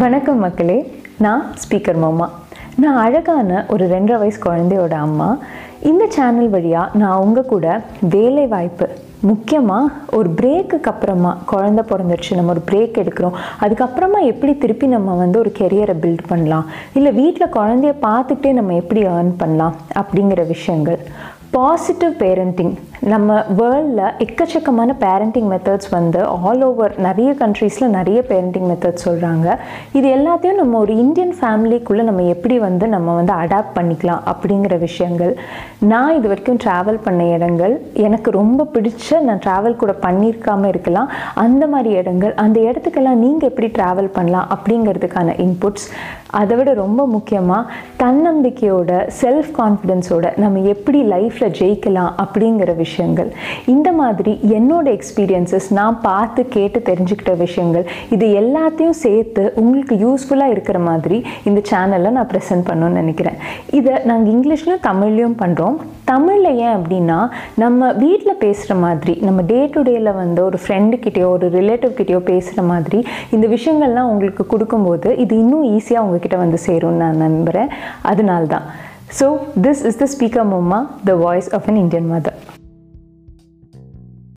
வணக்கம் மக்களே நான் ஸ்பீக்கர் மாமா நான் அழகான ஒரு ரெண்டரை வயசு குழந்தையோட அம்மா. இந்த சேனல் வழியாக நான் உங்கள் கூட வேலை வாய்ப்பு முக்கியமாக ஒரு பிரேக்குக்கு அப்புறமா குழந்த பிறந்துருச்சு நம்ம ஒரு பிரேக் எடுக்கிறோம். அதுக்கப்புறமா எப்படி திருப்பி நம்ம வந்து ஒரு கெரியரை பில்ட் பண்ணலாம்? இல்லை வீட்டில் குழந்தைய பார்த்துக்கிட்டே நம்ம எப்படி ஏர்ன் பண்ணலாம்? அப்படிங்கிற விஷயங்கள். பாசிட்டிவ் பேரண்டிங் நம்ம வேர்ல்டில் எக்கச்சக்கமான பேரண்டிங் மெத்தட்ஸ் வந்து ஆல் ஓவர் நிறைய கண்ட்ரீஸில் நிறைய பேரண்டிங் மெத்தட்ஸ் சொல்கிறாங்க இது எல்லாத்தையும் நம்ம ஒரு இந்தியன் ஃபேமிலிக்குள்ளே நம்ம எப்படி வந்து நம்ம வந்து அடாப்ட் பண்ணிக்கலாம் அப்படிங்கிற விஷயங்கள். நான் இது வரைக்கும் ட்ராவல் பண்ண இடங்கள் எனக்கு ரொம்ப பிடிச்ச நான் ட்ராவல் கூட பண்ணியிருக்காமல் இருக்கலாம். அந்த மாதிரி இடங்கள் அந்த இடத்துக்கெல்லாம் நீங்கள் எப்படி ட்ராவல் பண்ணலாம் அப்படிங்கிறதுக்கான இன்புட்ஸ் அதை விட ரொம்ப முக்கியமாக தன்னம்பிக்கையோட செல்ஃப் கான்ஃபிடென்ஸோட நம்ம எப்படி லைஃப்பில் ஜெயிக்கலாம் அப்படிங்கிற விஷயங்கள். இந்த மாதிரி என்னோட எக்ஸ்பீரியன்சஸ் நான் பார்த்து கேட்டு தெரிஞ்சுக்கிட்ட விஷயங்கள் இது எல்லாத்தையும் சேர்த்து உங்களுக்கு யூஸ்ஃபுல்லாக இருக்கிற மாதிரி இந்த சேனலில் நான் ப்ரெசென்ட் பண்ணணும்னு நினைக்கிறேன். இதை நாங்கள் இங்கிலீஷ்லையும் தமிழ்லையும் பண்ணுறோம் தமிழில் ஏன் அப்படின்னா நம்ம வீட்டில் பேசுகிற மாதிரி நம்ம டே டு டேயில் வந்து ஒரு ஃப்ரெண்டுக்கிட்டேயோ ஒரு ரிலேட்டிவ் கிட்டேயோ பேசுகிற மாதிரி இந்த விஷயங்கள்லாம் உங்களுக்கு கொடுக்கும்போது இது இன்னும் ஈஸியாக உங்ககிட்ட வந்து சேரும்னு நான் நம்புகிறேன் அதனால So, this is the speaker Mumma, the voice of an Indian mother.